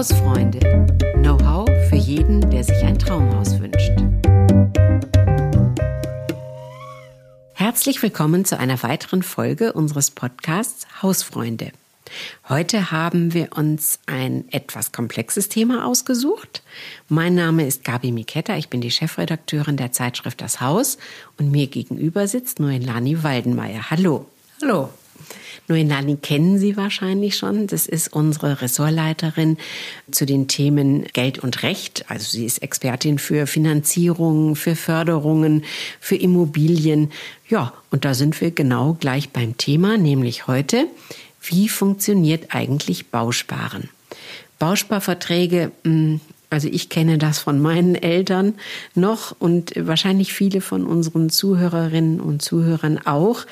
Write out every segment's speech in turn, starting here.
Hausfreunde. Know-how für jeden, der sich ein Traumhaus wünscht. Herzlich willkommen zu einer weiteren Folge unseres Podcasts Hausfreunde. Heute haben wir uns ein etwas komplexes Thema ausgesucht. Mein Name ist Gabi Miketta, ich bin die Chefredakteurin der Zeitschrift Das Haus und mir gegenüber sitzt Noelani Waldenmeier. Hallo. Hallo. Noelani kennen Sie wahrscheinlich schon. Das ist unsere Ressortleiterin zu den Themen Geld und Recht. Also sie ist Expertin für Finanzierung, für Förderungen, für Immobilien. Ja, und da sind wir genau gleich beim Thema, nämlich heute, wie funktioniert eigentlich Bausparen? Bausparverträge, hm, also ich kenne das von meinen Eltern noch und wahrscheinlich viele von unseren Zuhörerinnen und Zuhörern auch.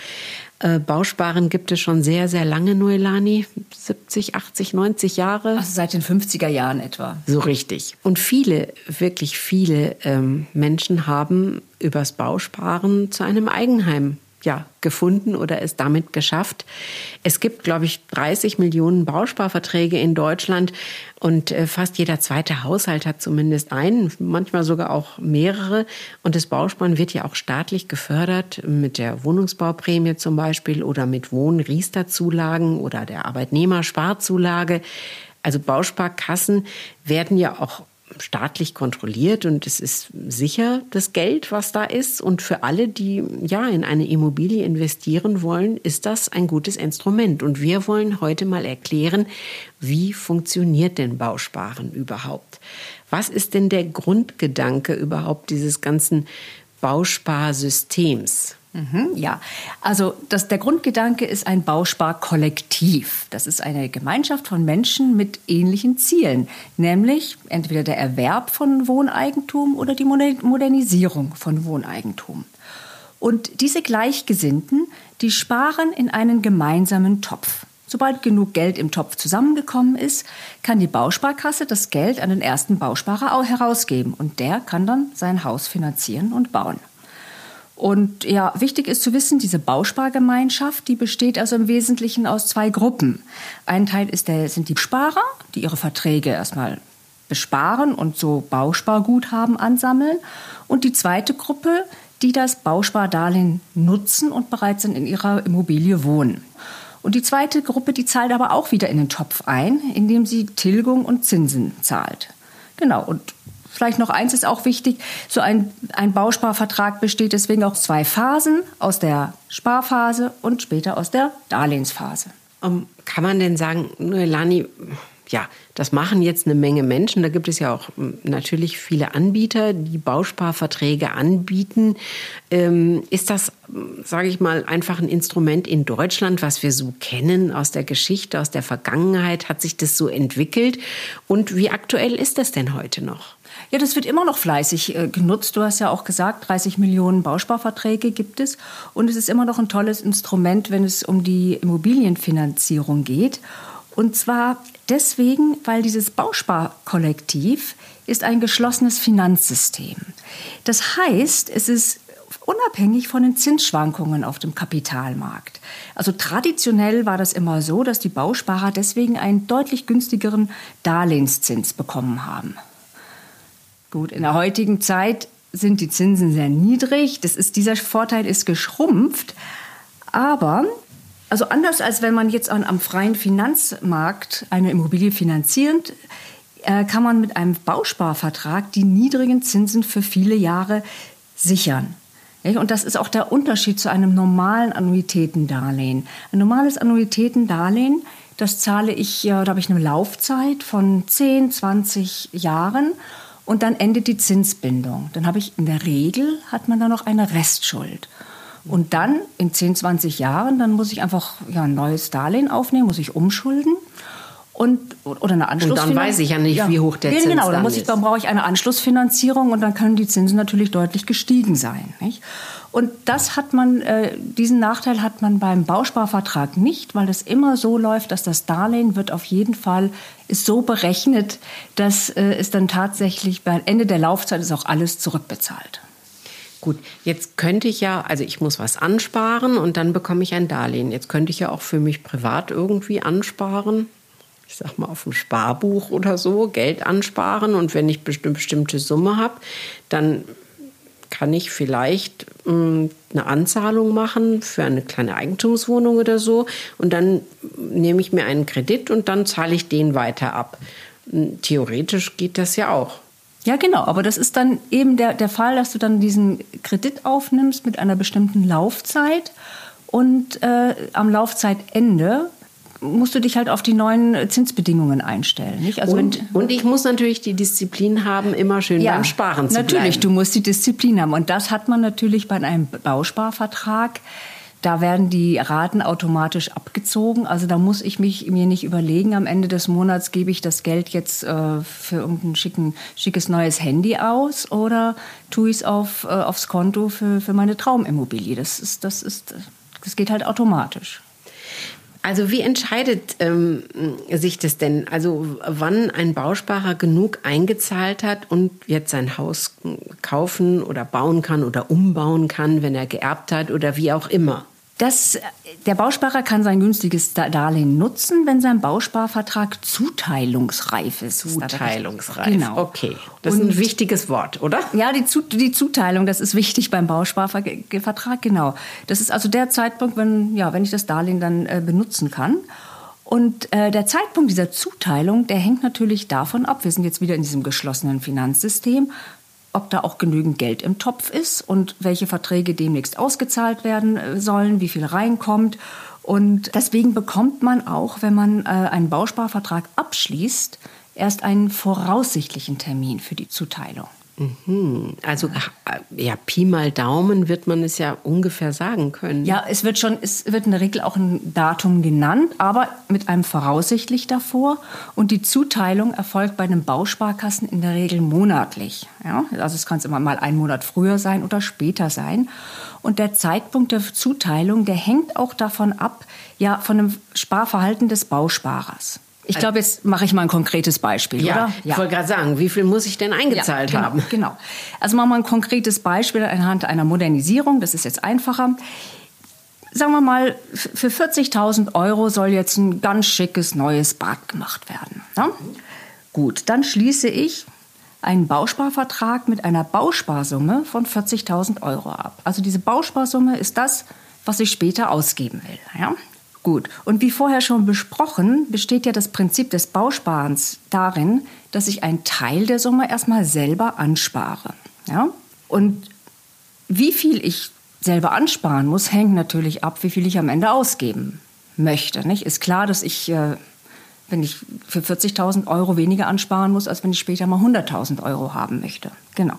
Äh, Bausparen gibt es schon sehr, sehr lange, Noelani. 70, 80, 90 Jahre. Also seit den 50er Jahren etwa. So richtig. Und viele, wirklich viele ähm, Menschen haben übers Bausparen zu einem Eigenheim ja, gefunden oder es damit geschafft. Es gibt, glaube ich, 30 Millionen Bausparverträge in Deutschland und äh, fast jeder zweite Haushalt hat zumindest einen, manchmal sogar auch mehrere. Und das Bausparen wird ja auch staatlich gefördert mit der Wohnungsbauprämie zum Beispiel oder mit Wohnriesterzulagen oder der Arbeitnehmersparzulage. Also Bausparkassen werden ja auch staatlich kontrolliert und es ist sicher das Geld, was da ist. Und für alle, die ja in eine Immobilie investieren wollen, ist das ein gutes Instrument. Und wir wollen heute mal erklären, wie funktioniert denn Bausparen überhaupt? Was ist denn der Grundgedanke überhaupt dieses ganzen Bausparsystems? Mhm, ja, also das, der Grundgedanke ist ein Bausparkollektiv. Das ist eine Gemeinschaft von Menschen mit ähnlichen Zielen, nämlich entweder der Erwerb von Wohneigentum oder die Modernisierung von Wohneigentum. Und diese Gleichgesinnten, die sparen in einen gemeinsamen Topf. Sobald genug Geld im Topf zusammengekommen ist, kann die Bausparkasse das Geld an den ersten Bausparer herausgeben und der kann dann sein Haus finanzieren und bauen. Und ja, wichtig ist zu wissen, diese Bauspargemeinschaft, die besteht also im Wesentlichen aus zwei Gruppen. Ein Teil ist der, sind die Sparer, die ihre Verträge erstmal besparen und so Bausparguthaben ansammeln. Und die zweite Gruppe, die das Bauspardarlehen nutzen und bereits in ihrer Immobilie wohnen. Und die zweite Gruppe, die zahlt aber auch wieder in den Topf ein, indem sie Tilgung und Zinsen zahlt. Genau, und Vielleicht noch eins ist auch wichtig, so ein, ein Bausparvertrag besteht deswegen auch zwei Phasen, aus der Sparphase und später aus der Darlehensphase. Um, kann man denn sagen, Lani, ja, das machen jetzt eine Menge Menschen. Da gibt es ja auch hm, natürlich viele Anbieter, die Bausparverträge anbieten. Ähm, ist das, sage ich mal, einfach ein Instrument in Deutschland, was wir so kennen aus der Geschichte, aus der Vergangenheit? Hat sich das so entwickelt? Und wie aktuell ist das denn heute noch? Ja, das wird immer noch fleißig äh, genutzt. Du hast ja auch gesagt, 30 Millionen Bausparverträge gibt es. Und es ist immer noch ein tolles Instrument, wenn es um die Immobilienfinanzierung geht. Und zwar deswegen, weil dieses Bausparkollektiv ist ein geschlossenes Finanzsystem. Das heißt, es ist unabhängig von den Zinsschwankungen auf dem Kapitalmarkt. Also traditionell war das immer so, dass die Bausparer deswegen einen deutlich günstigeren Darlehenszins bekommen haben. Gut, in der heutigen Zeit sind die Zinsen sehr niedrig. Das ist, dieser Vorteil ist geschrumpft. Aber also anders als wenn man jetzt an, am freien Finanzmarkt eine Immobilie finanziert, äh, kann man mit einem Bausparvertrag die niedrigen Zinsen für viele Jahre sichern. Und das ist auch der Unterschied zu einem normalen Annuitätendarlehen. Ein normales Annuitätendarlehen, das zahle ich, da habe ich eine Laufzeit von 10, 20 Jahren und dann endet die Zinsbindung. Dann habe ich in der Regel hat man dann noch eine Restschuld. Und dann in 10, 20 Jahren, dann muss ich einfach ja, ein neues Darlehen aufnehmen, muss ich umschulden. Und, oder eine Anschlussfinanzierung. Und dann weiß ich ja nicht, ja. wie hoch der Zins genau, dann, muss ich, dann brauche ich eine Anschlussfinanzierung und dann können die Zinsen natürlich deutlich gestiegen sein. Nicht? Und das hat man, äh, diesen Nachteil hat man beim Bausparvertrag nicht, weil es immer so läuft, dass das Darlehen wird auf jeden Fall ist so berechnet, dass äh, es dann tatsächlich bei Ende der Laufzeit ist auch alles zurückbezahlt. Gut, jetzt könnte ich ja, also ich muss was ansparen und dann bekomme ich ein Darlehen. Jetzt könnte ich ja auch für mich privat irgendwie ansparen. Ich sag mal, auf dem Sparbuch oder so Geld ansparen. Und wenn ich eine bestimmte Summe habe, dann kann ich vielleicht hm, eine Anzahlung machen für eine kleine Eigentumswohnung oder so. Und dann nehme ich mir einen Kredit und dann zahle ich den weiter ab. Hm, theoretisch geht das ja auch. Ja, genau. Aber das ist dann eben der, der Fall, dass du dann diesen Kredit aufnimmst mit einer bestimmten Laufzeit und äh, am Laufzeitende musst du dich halt auf die neuen Zinsbedingungen einstellen. Nicht? Also und, und ich muss natürlich die Disziplin haben, immer schön ja, beim Sparen zu natürlich, bleiben. Natürlich, du musst die Disziplin haben. Und das hat man natürlich bei einem Bausparvertrag. Da werden die Raten automatisch abgezogen. Also da muss ich mich mir nicht überlegen, am Ende des Monats gebe ich das Geld jetzt äh, für irgendein schicken, schickes neues Handy aus oder tue ich es auf, äh, aufs Konto für, für meine Traumimmobilie. Das, ist, das, ist, das geht halt automatisch. Also wie entscheidet ähm, sich das denn? Also wann ein Bausparer genug eingezahlt hat und jetzt sein Haus kaufen oder bauen kann oder umbauen kann, wenn er geerbt hat oder wie auch immer? Das, der Bausparer kann sein günstiges Darlehen nutzen, wenn sein Bausparvertrag zuteilungsreif ist. Zuteilungsreif, genau. okay. Das ist ein wichtiges Wort, oder? Ja, die, die Zuteilung, das ist wichtig beim Bausparvertrag, genau. Das ist also der Zeitpunkt, wenn, ja, wenn ich das Darlehen dann äh, benutzen kann. Und äh, der Zeitpunkt dieser Zuteilung, der hängt natürlich davon ab, wir sind jetzt wieder in diesem geschlossenen Finanzsystem, ob da auch genügend Geld im Topf ist und welche Verträge demnächst ausgezahlt werden äh, sollen, wie viel reinkommt. Und deswegen bekommt man auch, wenn man äh, einen Bausparvertrag abschließt, erst einen voraussichtlichen Termin für die Zuteilung. Mhm. Also ja, Pi mal Daumen wird man es ja ungefähr sagen können. Ja, es wird schon, es wird in der Regel auch ein Datum genannt, aber mit einem voraussichtlich davor. Und die Zuteilung erfolgt bei den Bausparkassen in der Regel monatlich. Ja, also es kann immer mal einen Monat früher sein oder später sein. Und der Zeitpunkt der Zuteilung, der hängt auch davon ab, ja, von dem Sparverhalten des Bausparers. Ich glaube, jetzt mache ich mal ein konkretes Beispiel, ja, oder? Ja, ich wollte gerade sagen, wie viel muss ich denn eingezahlt ja, genau, haben? Genau. Also machen wir ein konkretes Beispiel anhand einer Modernisierung. Das ist jetzt einfacher. Sagen wir mal, für 40.000 Euro soll jetzt ein ganz schickes neues Bad gemacht werden. Ja? Gut, dann schließe ich einen Bausparvertrag mit einer Bausparsumme von 40.000 Euro ab. Also diese Bausparsumme ist das, was ich später ausgeben will. Ja? Gut. Und wie vorher schon besprochen, besteht ja das Prinzip des Bausparens darin, dass ich einen Teil der Summe erstmal selber anspare. Ja? Und wie viel ich selber ansparen muss, hängt natürlich ab, wie viel ich am Ende ausgeben möchte. Nicht? Ist klar, dass ich, äh, wenn ich für 40.000 Euro weniger ansparen muss, als wenn ich später mal 100.000 Euro haben möchte. Genau.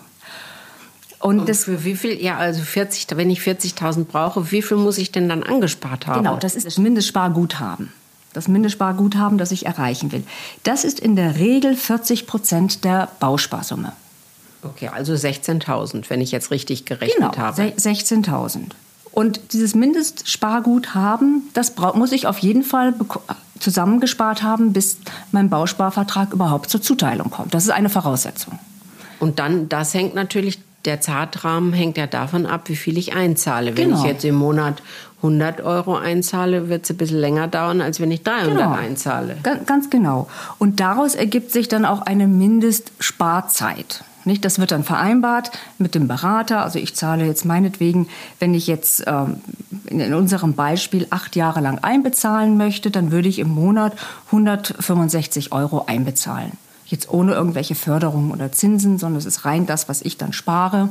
Und, das für wie viel? Ja, also 40, wenn ich 40.000 brauche, wie viel muss ich denn dann angespart haben? Genau, das ist das Mindestsparguthaben. Das Mindestsparguthaben, das ich erreichen will. Das ist in der Regel 40 Prozent der Bausparsumme. Okay, also 16.000, wenn ich jetzt richtig gerechnet genau, habe. 16.000. Und dieses Mindestsparguthaben, das muss ich auf jeden Fall zusammengespart haben, bis mein Bausparvertrag überhaupt zur Zuteilung kommt. Das ist eine Voraussetzung. Und dann, das hängt natürlich der Zeitrahmen hängt ja davon ab, wie viel ich einzahle. Wenn genau. ich jetzt im Monat 100 Euro einzahle, wird es ein bisschen länger dauern, als wenn ich 300 genau. einzahle. Ganz, ganz genau. Und daraus ergibt sich dann auch eine Mindestsparzeit. Nicht? Das wird dann vereinbart mit dem Berater. Also ich zahle jetzt meinetwegen, wenn ich jetzt ähm, in unserem Beispiel acht Jahre lang einbezahlen möchte, dann würde ich im Monat 165 Euro einbezahlen. Jetzt ohne irgendwelche Förderungen oder Zinsen, sondern es ist rein das, was ich dann spare.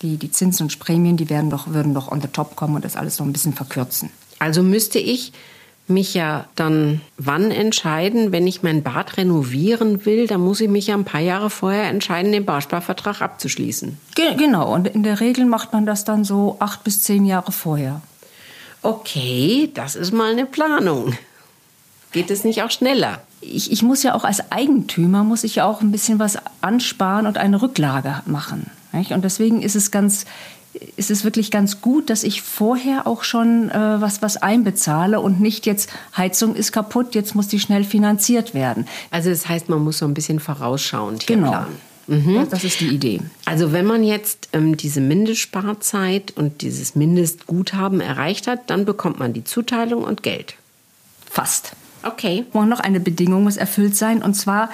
Die, die Zinsen und Prämien, die werden doch, würden doch on the top kommen und das alles noch ein bisschen verkürzen. Also müsste ich mich ja dann wann entscheiden, wenn ich mein Bad renovieren will, dann muss ich mich ja ein paar Jahre vorher entscheiden, den Bausparvertrag abzuschließen. Ge genau, und in der Regel macht man das dann so acht bis zehn Jahre vorher. Okay, das ist mal eine Planung. Geht es nicht auch schneller? ich, ich muss ja auch als Eigentümer, muss ich ja auch ein bisschen was ansparen und eine Rücklage machen. Nicht? Und deswegen ist es ganz, ist es wirklich ganz gut, dass ich vorher auch schon äh, was, was einbezahle und nicht jetzt Heizung ist kaputt, jetzt muss die schnell finanziert werden. Also das heißt, man muss so ein bisschen vorausschauend hier genau. planen. Mhm. Das ist die Idee. Also wenn man jetzt ähm, diese Mindestsparzeit und dieses Mindestguthaben erreicht hat, dann bekommt man die Zuteilung und Geld. Fast. Okay. Und noch eine Bedingung muss erfüllt sein, und zwar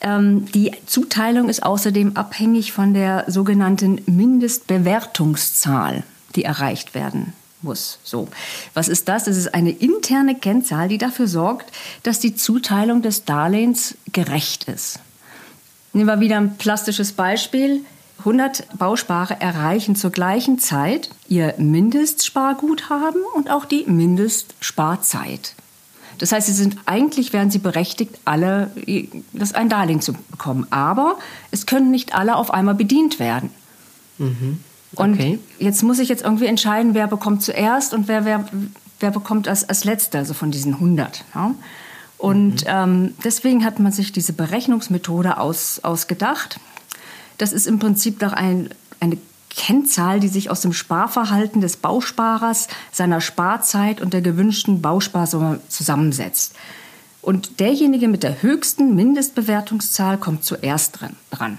ähm, die Zuteilung ist außerdem abhängig von der sogenannten Mindestbewertungszahl, die erreicht werden muss. So, was ist das? Das ist eine interne Kennzahl, die dafür sorgt, dass die Zuteilung des Darlehens gerecht ist. Nehmen wir wieder ein plastisches Beispiel. 100 Bausparer erreichen zur gleichen Zeit ihr Mindestsparguthaben und auch die Mindestsparzeit. Das heißt, sie sind eigentlich werden sie berechtigt, alle das ein Darlehen zu bekommen. Aber es können nicht alle auf einmal bedient werden. Mhm. Okay. Und jetzt muss ich jetzt irgendwie entscheiden, wer bekommt zuerst und wer, wer, wer bekommt als, als letzter, also von diesen 100. Ja? Und mhm. ähm, deswegen hat man sich diese Berechnungsmethode aus, ausgedacht. Das ist im Prinzip doch ein, eine Kennzahl, die sich aus dem Sparverhalten des Bausparers, seiner Sparzeit und der gewünschten Bausparsumme zusammensetzt. Und derjenige mit der höchsten Mindestbewertungszahl kommt zuerst dran.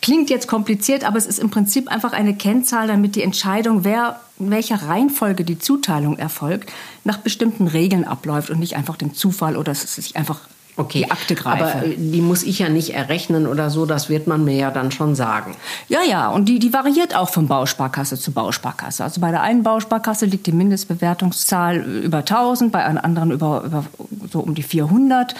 Klingt jetzt kompliziert, aber es ist im Prinzip einfach eine Kennzahl, damit die Entscheidung, wer in welcher Reihenfolge die Zuteilung erfolgt, nach bestimmten Regeln abläuft und nicht einfach dem Zufall oder es sich einfach okay. die Akte greife. Aber äh, die muss ich ja nicht errechnen oder so, das wird man mir ja dann schon sagen. Ja, ja, und die, die variiert auch von Bausparkasse zu Bausparkasse. Also bei der einen Bausparkasse liegt die Mindestbewertungszahl über 1000, bei einer anderen über, über so um die 400.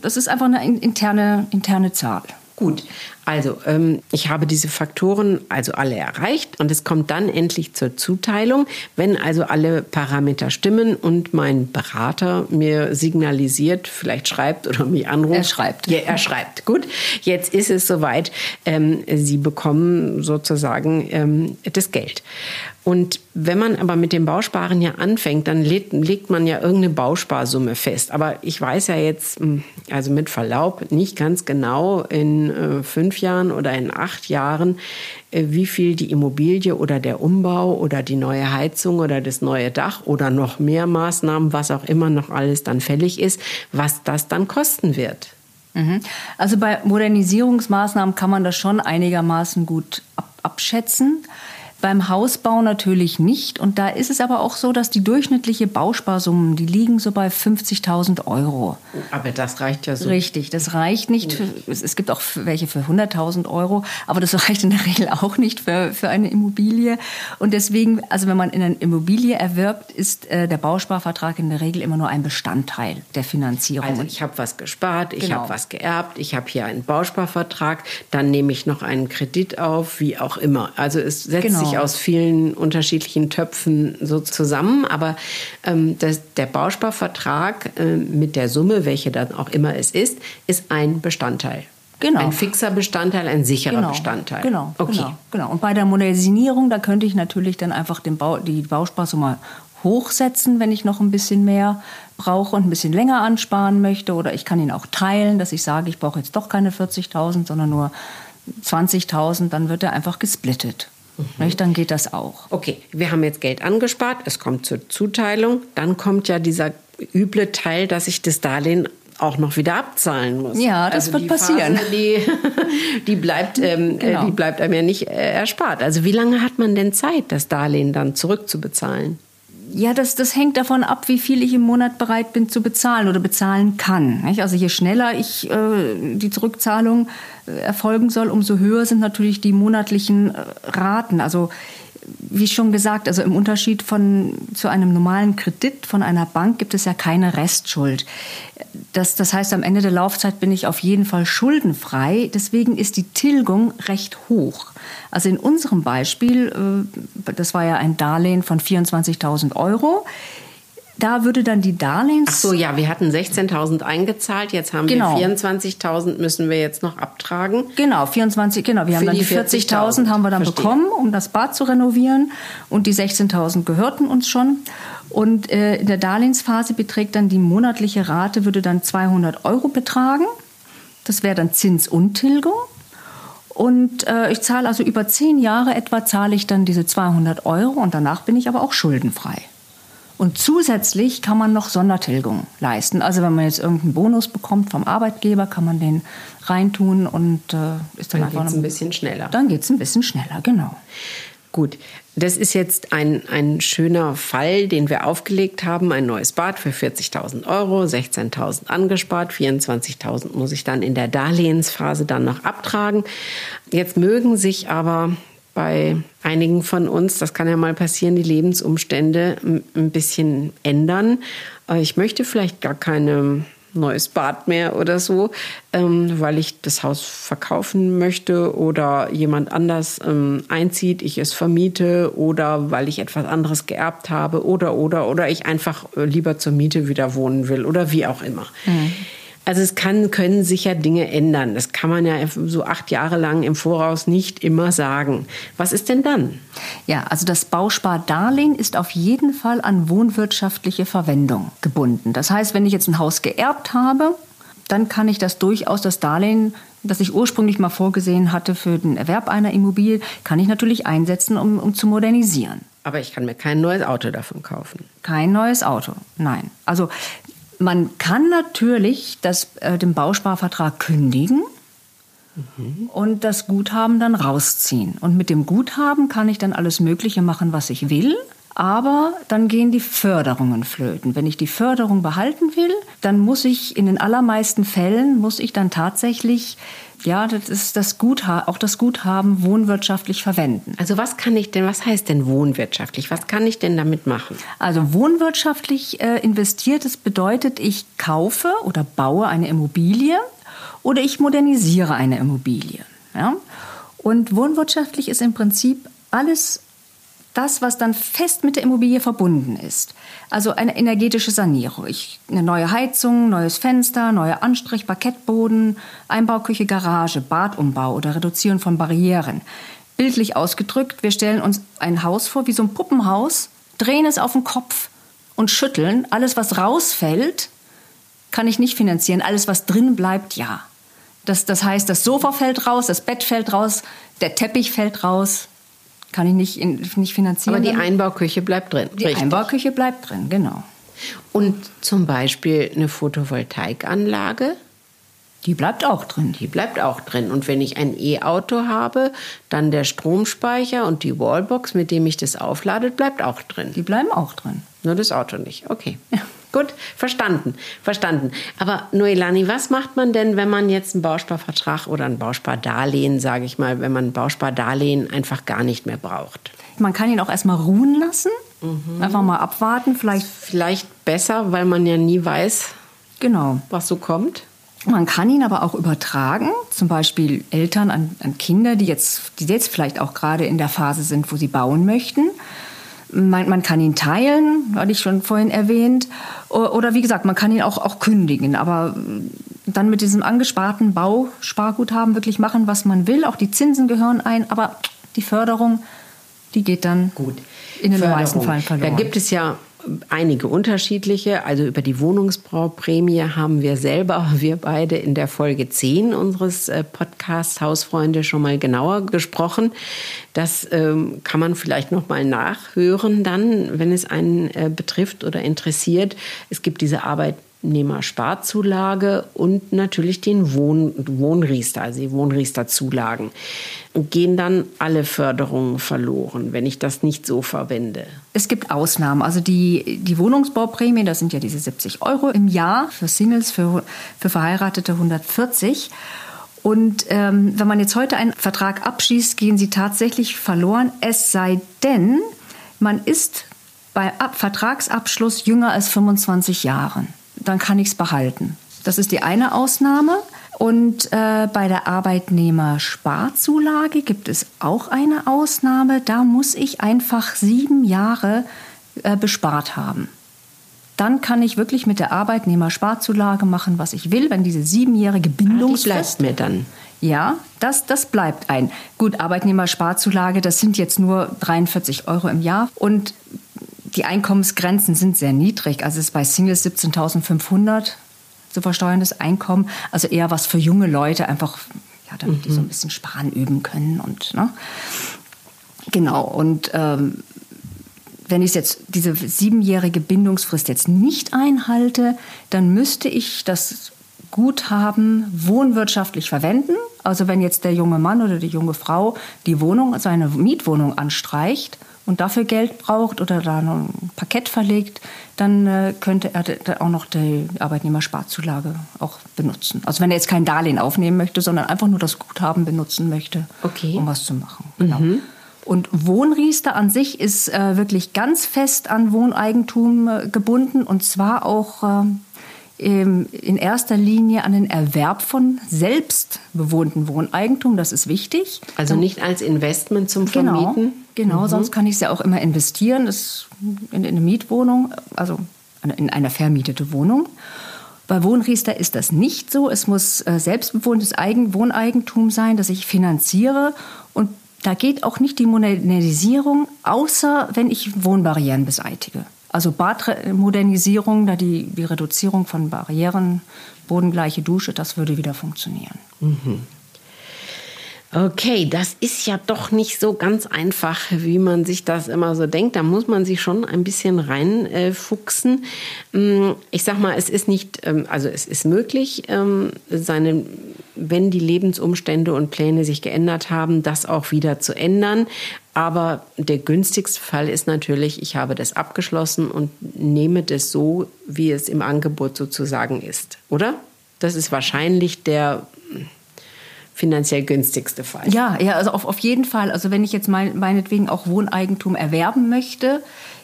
Das ist einfach eine interne, interne Zahl. Gut, also ähm, ich habe diese Faktoren also alle erreicht und es kommt dann endlich zur Zuteilung, wenn also alle Parameter stimmen und mein Berater mir signalisiert, vielleicht schreibt oder mich anruft. Er schreibt. Ja, er schreibt. Gut, jetzt ist es soweit. Ähm, Sie bekommen sozusagen ähm, das Geld. Und wenn man aber mit dem Bausparen ja anfängt, dann legt, legt, man ja irgendeine Bausparsumme fest. Aber ich weiß ja jetzt, hm, also mit Verlaub, nicht ganz genau in äh, fünf Jahren oder in acht Jahren, äh, wie viel die Immobilie oder der Umbau oder die neue Heizung oder das neue Dach oder noch mehr Maßnahmen, was auch immer noch alles dann fällig ist, was das dann kosten wird. Mhm. Also bei Modernisierungsmaßnahmen kann man das schon einigermaßen gut ab abschätzen. Beim Hausbau natürlich nicht. Und da ist es aber auch so, dass die durchschnittliche Bausparsummen, die liegen so bei 50.000 Euro. Aber das reicht ja so. Richtig, das reicht nicht. Für, es gibt auch welche für 100.000 Euro, aber das reicht in der Regel auch nicht für, für eine Immobilie. Und deswegen, also wenn man in eine Immobilie erwirbt, ist äh, der Bausparvertrag in der Regel immer nur ein Bestandteil der Finanzierung. Also ich habe was gespart, ich genau. habe was geerbt, ich habe hier einen Bausparvertrag, dann nehme ich noch einen Kredit auf, wie auch immer. Also es setzt genau. sich aus vielen unterschiedlichen Töpfen so zusammen. Aber ähm, das, der Bausparvertrag äh, mit der Summe, welche dann auch immer es ist, ist ein Bestandteil. Genau. Ein fixer Bestandteil, ein sicherer genau. Bestandteil. Genau, okay. genau, genau. Und bei der Modernisierung, da könnte ich natürlich dann einfach den Bau, die Bausparsumme hochsetzen, wenn ich noch ein bisschen mehr brauche und ein bisschen länger ansparen möchte. Oder ich kann ihn auch teilen, dass ich sage, ich brauche jetzt doch keine 40.000, sondern nur 20.000. Dann wird er einfach gesplittet. Mhm. Dann geht das auch. Okay, wir haben jetzt Geld angespart, es kommt zur Zuteilung, dann kommt ja dieser üble Teil, dass ich das Darlehen auch noch wieder abzahlen muss. Ja, das also wird passieren. Phase, die, die, bleibt, ähm, äh, genau. die bleibt einem ja nicht äh, erspart. Also wie lange hat man denn Zeit, das Darlehen dann zurückzubezahlen? Ja, das, das hängt davon ab, wie viel ich im Monat bereit bin zu bezahlen oder bezahlen kann. Also je schneller ich äh, die Zurückzahlung äh, erfolgen soll, umso höher sind natürlich die monatlichen äh, Raten. Also wie schon gesagt, also im Unterschied von, zu einem normalen Kredit von einer Bank gibt es ja keine Restschuld. Das, das heißt, am Ende der Laufzeit bin ich auf jeden Fall schuldenfrei. Deswegen ist die Tilgung recht hoch. Also in unserem Beispiel, äh, das war ja ein Darlehen von 24.000 Euro, da würde dann die Darlehens... Ach so, ja, wir hatten 16.000 eingezahlt, jetzt haben genau. wir 24.000, müssen wir jetzt noch abtragen. Genau, 24, genau, wir haben dann die 40.000 40 haben wir dann Verstehe. bekommen, um das Bad zu renovieren und die 16.000 gehörten uns schon. Und äh, in der Darlehensphase beträgt dann die monatliche Rate, würde dann 200 Euro betragen. Das wäre dann Zins und Tilgung. Und äh, ich zahle also über zehn Jahre etwa, zahle ich dann diese 200 Euro und danach bin ich aber auch schuldenfrei. Und zusätzlich kann man noch Sondertilgung leisten. Also wenn man jetzt irgendeinen Bonus bekommt vom Arbeitgeber, kann man den reintun und äh, ist dann, dann einfach ein bisschen schneller. Dann geht es ein bisschen schneller, genau. Gut, das ist jetzt ein, ein schöner Fall, den wir aufgelegt haben. Ein neues Bad für 40.000 Euro, 16.000 angespart, 24.000 muss ich dann in der Darlehensphase dann noch abtragen. Jetzt mögen sich aber bei einigen von uns, das kann ja mal passieren, die Lebensumstände ein bisschen ändern. Ich möchte vielleicht gar keine neues Bad mehr oder so, ähm, weil ich das Haus verkaufen möchte oder jemand anders ähm, einzieht, ich es vermiete oder weil ich etwas anderes geerbt habe oder oder oder ich einfach äh, lieber zur Miete wieder wohnen will oder wie auch immer. Mhm. Also es kann, können sich ja Dinge ändern. Das kann man ja so acht Jahre lang im Voraus nicht immer sagen. Was ist denn dann? Ja, also das Bauspardarlehen ist auf jeden Fall an wohnwirtschaftliche Verwendung gebunden. Das heißt, wenn ich jetzt ein Haus geerbt habe, dann kann ich das durchaus, das Darlehen, das ich ursprünglich mal vorgesehen hatte für den Erwerb einer Immobilie, kann ich natürlich einsetzen, um, um zu modernisieren. Aber ich kann mir kein neues Auto davon kaufen. Kein neues Auto, nein. Also man kann natürlich das, äh, den Bausparvertrag kündigen mhm. und das Guthaben dann rausziehen. Und mit dem Guthaben kann ich dann alles Mögliche machen, was ich will. Aber dann gehen die Förderungen flöten. Wenn ich die Förderung behalten will, dann muss ich in den allermeisten Fällen, muss ich dann tatsächlich ja, das ist das Guthaben, auch das Guthaben wohnwirtschaftlich verwenden. Also was kann ich denn, was heißt denn wohnwirtschaftlich? Was kann ich denn damit machen? Also wohnwirtschaftlich äh, investiert, das bedeutet, ich kaufe oder baue eine Immobilie oder ich modernisiere eine Immobilie. Ja? Und wohnwirtschaftlich ist im Prinzip alles das, was dann fest mit der Immobilie verbunden ist. Also eine energetische Sanierung. Ich, eine neue Heizung, neues Fenster, neue Anstrich, Parkettboden, Einbauküche, Garage, Badumbau oder Reduzieren von Barrieren. Bildlich ausgedrückt, wir stellen uns ein Haus vor wie so ein Puppenhaus, drehen es auf den Kopf und schütteln. Alles, was rausfällt, kann ich nicht finanzieren. Alles, was drin bleibt, ja. Das, das heißt, das Sofa fällt raus, das Bett fällt raus, der Teppich fällt raus, kann ich nicht, in, nicht finanzieren. Aber die Einbauküche bleibt drin. Die richtig. Einbauküche bleibt drin, genau. Und zum Beispiel eine Photovoltaikanlage? Die bleibt auch drin. Die bleibt auch drin. Und wenn ich ein E-Auto habe, dann der Stromspeicher und die Wallbox, mit dem ich das auflade, bleibt auch drin. Die bleiben auch drin. Nur das Auto nicht. Okay. Ja. Gut, verstanden, verstanden. Aber Noelani, was macht man denn, wenn man jetzt einen Bausparvertrag oder ein Bauspardarlehen, sage ich mal, wenn man ein Bauspardarlehen einfach gar nicht mehr braucht? Man kann ihn auch erstmal ruhen lassen, mhm. einfach mal abwarten. Vielleicht, vielleicht besser, weil man ja nie weiß, genau. was so kommt. Man kann ihn aber auch übertragen, zum Beispiel Eltern an, an Kinder, die jetzt, die jetzt vielleicht auch gerade in der Phase sind, wo sie bauen möchten. Man, man, kann ihn teilen, hatte ich schon vorhin erwähnt. Oder wie gesagt, man kann ihn auch, auch kündigen. Aber dann mit diesem angesparten Bausparguthaben wirklich machen, was man will. Auch die Zinsen gehören ein. Aber die Förderung, die geht dann Gut. in den Förderung. meisten Fällen verloren. Da gibt es ja einige unterschiedliche. Also über die Wohnungsbauprämie haben wir selber, wir beide in der Folge 10 unseres äh, Podcasts Hausfreunde schon mal genauer gesprochen. Das ähm, kann man vielleicht noch mal nachhören dann, wenn es einen äh, betrifft oder interessiert. Es gibt diese Arbeit Arbeitnehmersparzulage und natürlich den Wohn Wohnriester, also die Wohnriesterzulagen. Gehen dann alle Förderungen verloren, wenn ich das nicht so verwende? Es gibt Ausnahmen. Also die, die Wohnungsbauprämie, das sind ja diese 70 Euro im Jahr, für Singles, für, für Verheiratete 140. Und ähm, wenn man jetzt heute einen Vertrag abschließt, gehen sie tatsächlich verloren, es sei denn, man ist bei Ab Vertragsabschluss jünger als 25 Jahren dann kann ich es behalten. Das ist die eine Ausnahme. Und äh, bei der Arbeitnehmersparzulage gibt es auch eine Ausnahme. Da muss ich einfach sieben Jahre äh, bespart haben. Dann kann ich wirklich mit der Arbeitnehmersparzulage machen, was ich will, wenn diese siebenjährige Bindungsfrist... Ah, die bleibt mir dann. Ja, das, das bleibt ein. Gut, Arbeitnehmersparzulage, das sind jetzt nur 43 Euro im Jahr. Und die Einkommensgrenzen sind sehr niedrig. Also es ist bei Singles 17.500 zu versteuerndes Einkommen. Also eher was für junge Leute, einfach, ja, damit mhm. die so ein mhm. bisschen sparen üben können. Und, ne? Genau. Und ähm, wenn ich jetzt diese siebenjährige Bindungsfrist jetzt nicht einhalte, dann müsste ich das Guthaben wohnwirtschaftlich verwenden, Also wenn jetzt der junge Mann oder die junge Frau die Wohnung, seine Mietwohnung anstreicht und dafür Geld braucht oder da noch ein Parkett verlegt, dann äh, könnte er auch noch die Arbeitnehmersparzulage auch benutzen. Also wenn er jetzt kein Darlehen aufnehmen möchte, sondern einfach nur das Guthaben benutzen möchte, okay. um was zu machen. Genau. Mhm. Und Wohnriester an sich ist äh, wirklich ganz fest an Wohneigentum äh, gebunden und zwar auch äh, in erster Linie an den Erwerb von selbstbewohnten Wohneigentum. Das ist wichtig. Also nicht als Investment zum genau, Vermieten? Genau, mhm. sonst kann ich es ja auch immer investieren das in, in eine Mietwohnung, also in eine vermietete Wohnung. Bei Wohnriester ist das nicht so. Es muss äh, selbstbewohntes Eigen Wohneigentum sein, das ich finanziere. Und da geht auch nicht die Modernisierung, außer wenn ich Wohnbarrieren beseitige. Also Badmodernisierung, da die, die Reduzierung von Barrieren, bodengleiche Dusche, das würde wieder funktionieren. Mhm. Okay, das ist ja doch nicht so ganz einfach, wie man sich das immer so denkt. Da muss man sich schon ein bisschen reinfuchsen. Mm, ich sag mal, es ist nicht, ähm, also es ist möglich, ähm, seine, wenn die Lebensumstände und Pläne sich geändert haben, das auch wieder zu ändern. Aber der günstigste Fall ist natürlich, ich habe das abgeschlossen und nehme das so, wie es im Angebot sozusagen ist, oder? Das ist wahrscheinlich der finanziell günstigste Fall. Ja, ja, also auf, auf jeden Fall. Also wenn ich jetzt mein, meinetwegen auch Wohneigentum erwerben möchte,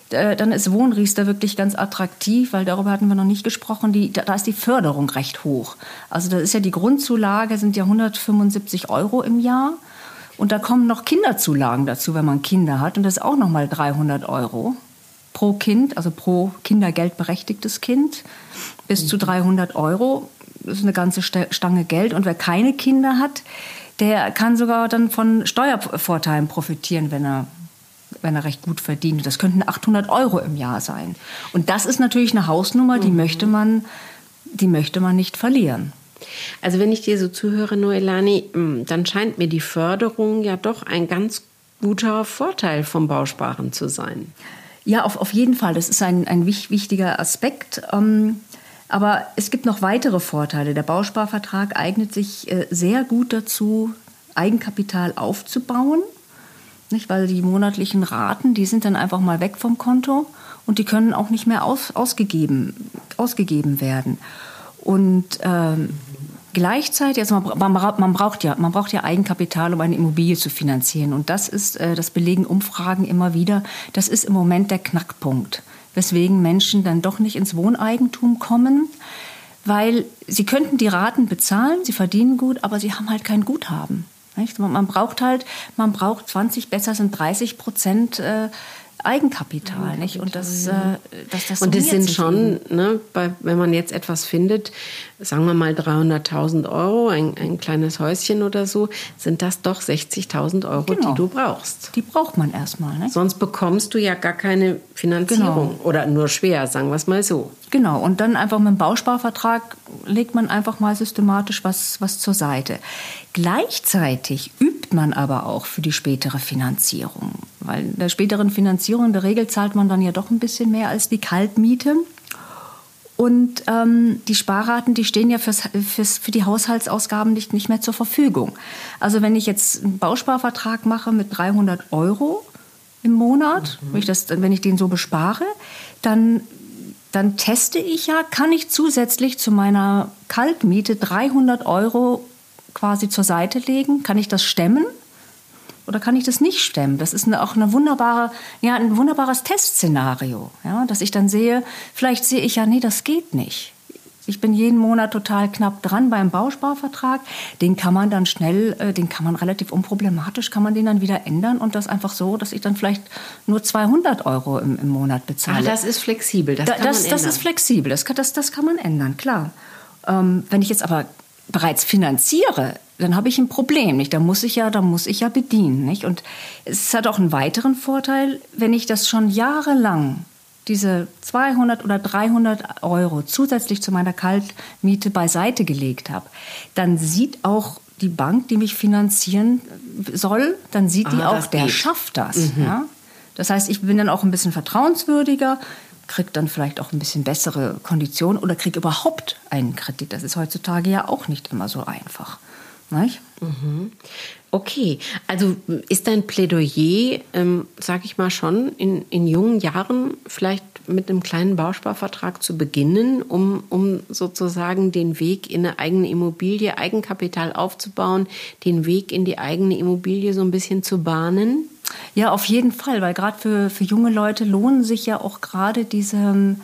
äh, dann ist Wohnriester wirklich ganz attraktiv, weil darüber hatten wir noch nicht gesprochen. Die, da ist die Förderung recht hoch. Also das ist ja die Grundzulage, sind ja 175 Euro im Jahr. Und da kommen noch Kinderzulagen dazu, wenn man Kinder hat. Und das ist auch noch mal 300 Euro pro Kind, also pro kindergeldberechtigtes Kind, bis zu 300 Euro das ist eine ganze Stange Geld. Und wer keine Kinder hat, der kann sogar dann von Steuervorteilen profitieren, wenn er wenn er recht gut verdient. Das könnten 800 Euro im Jahr sein. Und das ist natürlich eine Hausnummer, die mhm. möchte man, die möchte man nicht verlieren. Also wenn ich dir so zuhöre, Noelani, mm, dann scheint mir die Förderung ja doch ein ganz guter Vorteil vom Bausparen zu sein. Ja, auf, auf jeden Fall. Das ist ein, ein wichtiger Aspekt. Ähm, aber es gibt noch weitere Vorteile. Der Bausparvertrag eignet sich äh, sehr gut dazu, Eigenkapital aufzubauen, nicht? weil die monatlichen Raten, die sind dann einfach mal weg vom Konto und die können auch nicht mehr aus, ausgegeben, ausgegeben werden. Und ähm, Gleichzeitig, also man, man, braucht ja, man braucht ja Eigenkapital, um eine Immobilie zu finanzieren. Und das ist, äh, das belegen Umfragen immer wieder, das ist im Moment der Knackpunkt weswegen Menschen dann doch nicht ins Wohneigentum kommen, weil sie könnten die Raten bezahlen, sie verdienen gut, aber sie haben halt kein Guthaben. Nicht? Man braucht halt, man braucht 20, besser sind 30 Prozent äh, Eigenkapital, nicht? Und das, äh, das, das Und das sind schon, ne, bei, wenn man jetzt etwas findet, sagen wir mal 300.000 Euro, ein, ein kleines Häuschen oder so, sind das doch 60.000 Euro, genau. die du brauchst. Die braucht man erstmal. Nicht? Sonst bekommst du ja gar keine Finanzierung genau. oder nur schwer, sagen wir es mal so. Genau, und dann einfach mit dem Bausparvertrag legt man einfach mal systematisch was, was zur Seite. Gleichzeitig man aber auch für die spätere Finanzierung. Weil in der späteren Finanzierung in der Regel zahlt man dann ja doch ein bisschen mehr als die Kaltmiete. Und ähm, die Sparraten, die stehen ja fürs, fürs, für die Haushaltsausgaben nicht, nicht mehr zur Verfügung. Also wenn ich jetzt einen Bausparvertrag mache mit 300 Euro im Monat, mhm. wenn, ich das, wenn ich den so bespare, dann, dann teste ich ja, kann ich zusätzlich zu meiner Kaltmiete 300 Euro quasi zur Seite legen? Kann ich das stemmen? Oder kann ich das nicht stemmen? Das ist eine, auch eine wunderbare, ja, ein wunderbares Testszenario, ja, dass ich dann sehe, vielleicht sehe ich ja, nee, das geht nicht. Ich bin jeden Monat total knapp dran beim Bausparvertrag. Den kann man dann schnell, äh, den kann man relativ unproblematisch, kann man den dann wieder ändern und das einfach so, dass ich dann vielleicht nur 200 Euro im, im Monat bezahle. Ach, das ist flexibel, das kann das, man Das ist flexibel, das kann, das, das kann man ändern, klar. Ähm, wenn ich jetzt aber bereits finanziere, dann habe ich ein Problem, nicht? Da muss ich ja, da muss ich ja bedienen, nicht? Und es hat auch einen weiteren Vorteil, wenn ich das schon jahrelang diese 200 oder 300 Euro zusätzlich zu meiner Kaltmiete beiseite gelegt habe, dann sieht auch die Bank, die mich finanzieren soll, dann sieht ah, die auch, der geht. schafft das. Mhm. Ja? Das heißt, ich bin dann auch ein bisschen vertrauenswürdiger, kriege dann vielleicht auch ein bisschen bessere Konditionen oder kriege überhaupt einen Kredit. Das ist heutzutage ja auch nicht immer so einfach. Mhm. Okay, also ist dein Plädoyer, ähm, sag ich mal schon, in, in jungen Jahren vielleicht mit einem kleinen Bausparvertrag zu beginnen, um, um sozusagen den Weg in eine eigene Immobilie, Eigenkapital aufzubauen, den Weg in die eigene Immobilie so ein bisschen zu bahnen? Ja, auf jeden Fall, weil gerade für, für junge Leute lohnen sich ja auch gerade diese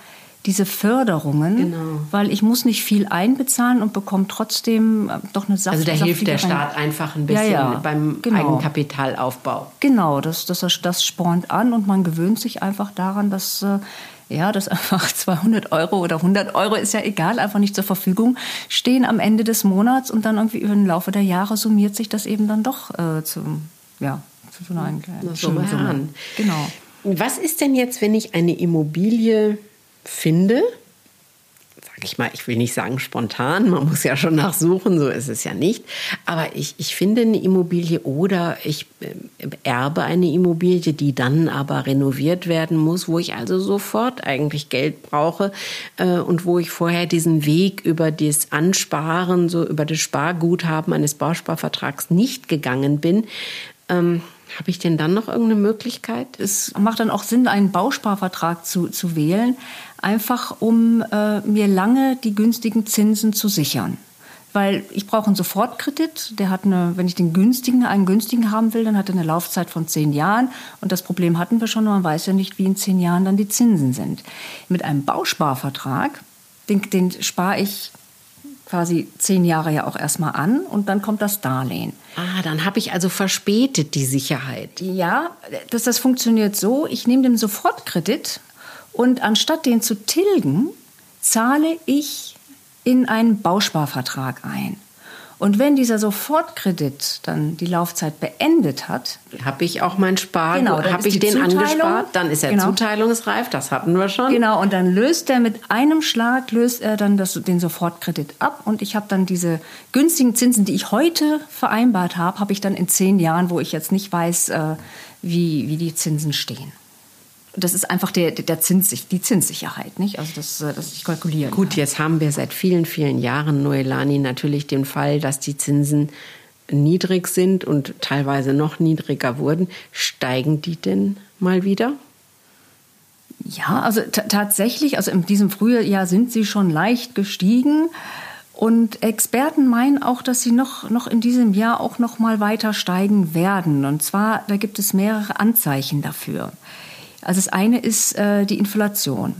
diese Förderungen, genau. weil ich muss nicht viel einbezahlen und bekomme trotzdem äh, doch eine Sache. Also da hilft der Staat einfach ein bisschen ja, ja, beim genau. Eigenkapitalaufbau. Genau, das, das, das spornt an und man gewöhnt sich einfach daran, dass äh, ja, dass einfach 200 Euro oder 100 Euro ist ja egal, einfach nicht zur Verfügung stehen am Ende des Monats und dann irgendwie über den Laufe der Jahre summiert sich das eben dann doch äh, zu, ja, zu so einer kleinen Summe. Genau. Was ist denn jetzt, wenn ich eine Immobilie finde, sage ich mal, ich will nicht sagen spontan, man muss ja schon nachsuchen, so ist es ja nicht, aber ich, ich finde eine Immobilie oder ich äh, erbe eine Immobilie, die dann aber renoviert werden muss, wo ich also sofort eigentlich Geld brauche äh, und wo ich vorher diesen Weg über das Ansparen, so über das Sparguthaben eines Bausparvertrags nicht gegangen bin. Ähm, habe ich denn dann noch irgendeine Möglichkeit? Es macht dann auch Sinn, einen Bausparvertrag zu, zu wählen, einfach um äh, mir lange die günstigen Zinsen zu sichern. Weil ich brauche einen Sofortkredit, der hat eine, wenn ich den günstigen, einen günstigen haben will, dann hat er eine Laufzeit von zehn Jahren. Und das Problem hatten wir schon, man weiß ja nicht, wie in zehn Jahren dann die Zinsen sind. Mit einem Bausparvertrag, den, den spare ich quasi zehn Jahre ja auch erstmal an und dann kommt das Darlehen. Ah, dann habe ich also verspätet die Sicherheit. Ja, das, das funktioniert so, ich nehme den Sofortkredit und anstatt den zu tilgen, zahle ich in einen Bausparvertrag ein. Und wenn dieser Sofortkredit dann die Laufzeit beendet hat, habe ich auch mein Spar, genau, habe ich den Zuteilung, angespart, dann ist er genau. zuteilungsreif, das hatten wir schon. Genau, und dann löst er mit einem Schlag löst er dann das, den Sofortkredit ab und ich habe dann diese günstigen Zinsen, die ich heute vereinbart habe, habe ich dann in zehn Jahren, wo ich jetzt nicht weiß, äh, wie, wie die Zinsen stehen das ist einfach der, der Zins, die Zinssicherheit, nicht? Also das, äh, dass ich kalkulieren Gut, kann. jetzt haben wir seit vielen, vielen Jahren, Noelani, natürlich den Fall, dass die Zinsen niedrig sind und teilweise noch niedriger wurden. Steigen die denn mal wieder? Ja, also tatsächlich, also in diesem Frühjahr sind sie schon leicht gestiegen. Und Experten meinen auch, dass sie noch, noch in diesem Jahr auch noch mal weiter steigen werden. Und zwar, da gibt es mehrere Anzeichen dafür. Also das eine ist äh, die Inflation.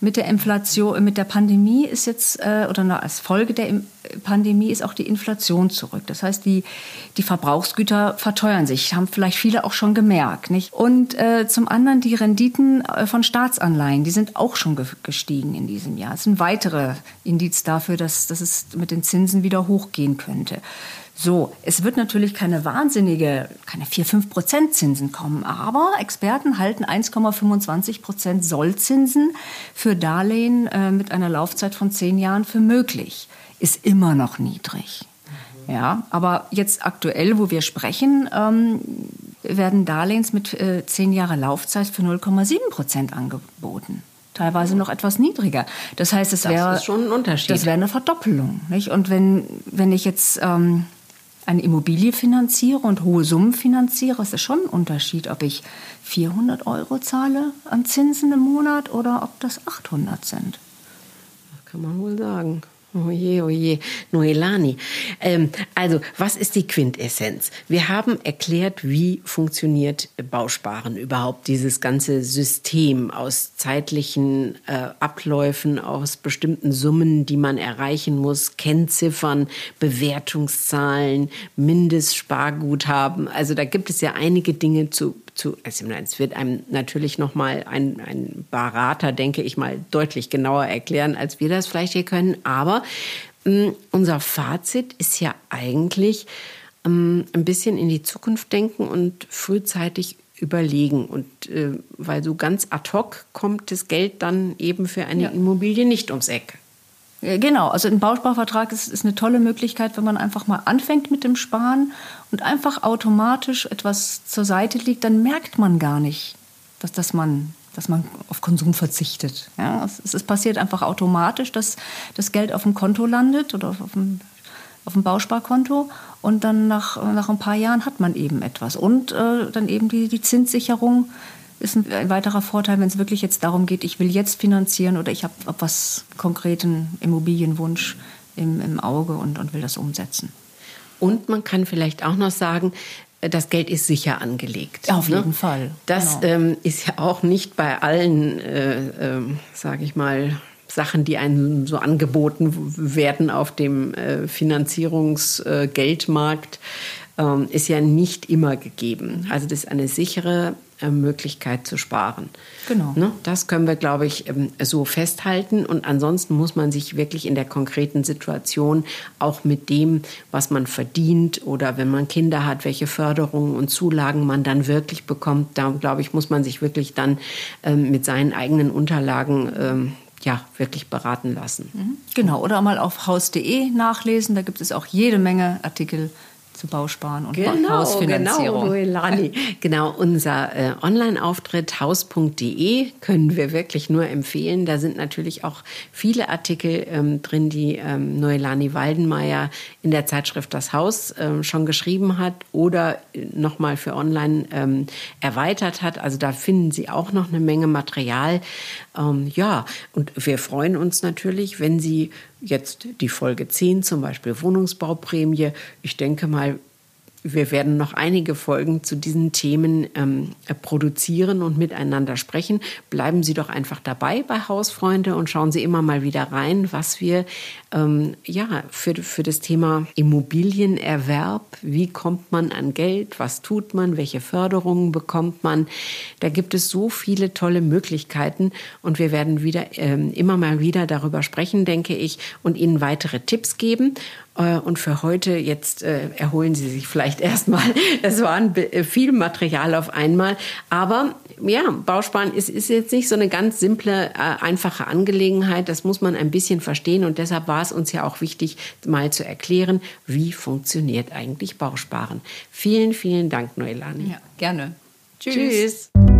Mit der Inflation, mit der Pandemie ist jetzt, äh, oder als Folge der Pandemie ist auch die Inflation zurück. Das heißt, die, die Verbrauchsgüter verteuern sich, haben vielleicht viele auch schon gemerkt. Nicht? Und äh, zum anderen die Renditen äh, von Staatsanleihen, die sind auch schon gestiegen in diesem Jahr. Das ist ein weiterer Indiz dafür, dass, dass es mit den Zinsen wieder hochgehen könnte. So, es wird natürlich keine wahnsinnige, keine 4, 5 Prozent Zinsen kommen, aber Experten halten 1,25 Prozent Sollzinsen für Darlehen äh, mit einer Laufzeit von 10 Jahren für möglich. Ist immer noch niedrig. Ja, aber jetzt aktuell, wo wir sprechen, ähm, werden Darlehens mit äh, 10 Jahre Laufzeit für 0,7 Prozent angeboten teilweise noch etwas niedriger. Das heißt, es wäre schon ein Unterschied. Das wäre eine Verdoppelung. Nicht? Und wenn, wenn ich jetzt ähm, eine Immobilie finanziere und hohe Summen finanziere, ist es schon ein Unterschied, ob ich 400 Euro zahle an Zinsen im Monat oder ob das 800 sind. Das kann man wohl sagen. Oje, oje, Noelani. Ähm, also, was ist die Quintessenz? Wir haben erklärt, wie funktioniert Bausparen überhaupt, dieses ganze System aus zeitlichen äh, Abläufen, aus bestimmten Summen, die man erreichen muss, Kennziffern, Bewertungszahlen, Mindestsparguthaben. Also, da gibt es ja einige Dinge zu zu, also es wird einem natürlich nochmal ein, ein Berater, denke ich mal, deutlich genauer erklären, als wir das vielleicht hier können. Aber mh, mm, unser Fazit ist ja eigentlich mh, mm, ein bisschen in die Zukunft denken und frühzeitig überlegen. Und äh, weil so ganz ad hoc kommt das Geld dann eben für eine ja. Immobilie nicht ums Eck. Genau, also ein Bausparvertrag ist, ist eine tolle Möglichkeit, wenn man einfach mal anfängt mit dem Sparen und einfach automatisch etwas zur Seite legt, dann merkt man gar nicht, dass, dass, man, dass man auf Konsum verzichtet. Ja, es, es passiert einfach automatisch, dass das Geld auf dem Konto landet oder auf dem, auf dem Bausparkonto Und dann nach, nach ein paar Jahren hat man eben etwas. Und äh, dann eben die, die Zinssicherung ist ein, ein weiterer Vorteil, wenn es wirklich jetzt darum geht, ich will jetzt finanzieren oder ich habe was konkreten Immobilienwunsch im, im Auge und, und will das umsetzen. Und man kann vielleicht auch noch sagen, das Geld ist sicher angelegt. Auf ne? jeden Fall. Das genau. ähm, ist ja auch nicht bei allen, äh, äh, sage ich mal, Sachen, die einem so angeboten werden auf dem äh, Finanzierungsgeldmarkt, ähm, ist ja nicht immer gegeben. Also das ist eine sichere äh, Möglichkeit zu sparen. Genau. Ne? Das können wir, glaube ich, ähm, so festhalten. Und ansonsten muss man sich wirklich in der konkreten Situation auch mit dem, was man verdient oder wenn man Kinder hat, welche Förderungen und Zulagen man dann wirklich bekommt, da, glaube ich, muss man sich wirklich dann ähm, mit seinen eigenen Unterlagen ähm, ja, wirklich beraten lassen. Mhm. Genau, oder mal auf haus.de nachlesen, da gibt es auch jede Menge Artikel zu Bausparen und genau, Hausfinanzierung. Genau, Noelani. genau, unser äh, Online-Auftritt haus.de können wir wirklich nur empfehlen. Da sind natürlich auch viele Artikel ähm, drin, die ähm, Noelani Waldenmeier in der Zeitschrift Das Haus ähm, schon geschrieben hat oder äh, nochmal für online ähm, erweitert hat. Also da finden Sie auch noch eine Menge Material. Ähm, ja, und wir freuen uns natürlich, wenn Sie jetzt die Folge 10 zum Beispiel Wohnungsbauprämie. Ich denke mal, wir werden noch einige Folgen zu diesen Themen ähm, produzieren und miteinander sprechen. Bleiben Sie doch einfach dabei bei Hausfreunde und schauen Sie immer mal wieder rein, was wir ähm, ja, für, für das Thema Immobilienerwerb, wie kommt man an Geld, was tut man, welche Förderungen bekommt man. Da gibt es so viele tolle Möglichkeiten und wir werden wieder ähm, immer mal wieder darüber sprechen, denke ich, und Ihnen weitere Tipps geben. Äh, und für heute, jetzt äh, erholen Sie sich vielleicht erstmal. Es war äh, viel Material auf einmal. Aber ja, Bausparen ist, ist jetzt nicht so eine ganz simple, einfache Angelegenheit. Das muss man ein bisschen verstehen. Und deshalb war es uns ja auch wichtig, mal zu erklären, wie funktioniert eigentlich Bausparen. Vielen, vielen Dank, Noelani. Ja, gerne. Tschüss. Tschüss.